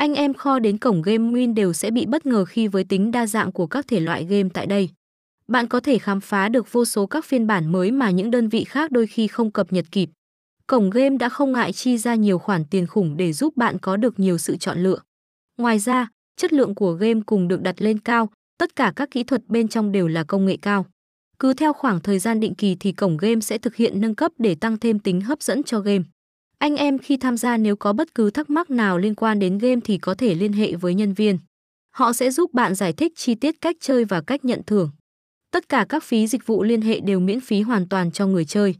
Anh em kho đến cổng game Win đều sẽ bị bất ngờ khi với tính đa dạng của các thể loại game tại đây. Bạn có thể khám phá được vô số các phiên bản mới mà những đơn vị khác đôi khi không cập nhật kịp. Cổng game đã không ngại chi ra nhiều khoản tiền khủng để giúp bạn có được nhiều sự chọn lựa. Ngoài ra, chất lượng của game cùng được đặt lên cao, tất cả các kỹ thuật bên trong đều là công nghệ cao. Cứ theo khoảng thời gian định kỳ thì cổng game sẽ thực hiện nâng cấp để tăng thêm tính hấp dẫn cho game. Anh em khi tham gia nếu có bất cứ thắc mắc nào liên quan đến game thì có thể liên hệ với nhân viên. Họ sẽ giúp bạn giải thích chi tiết cách chơi và cách nhận thưởng. Tất cả các phí dịch vụ liên hệ đều miễn phí hoàn toàn cho người chơi.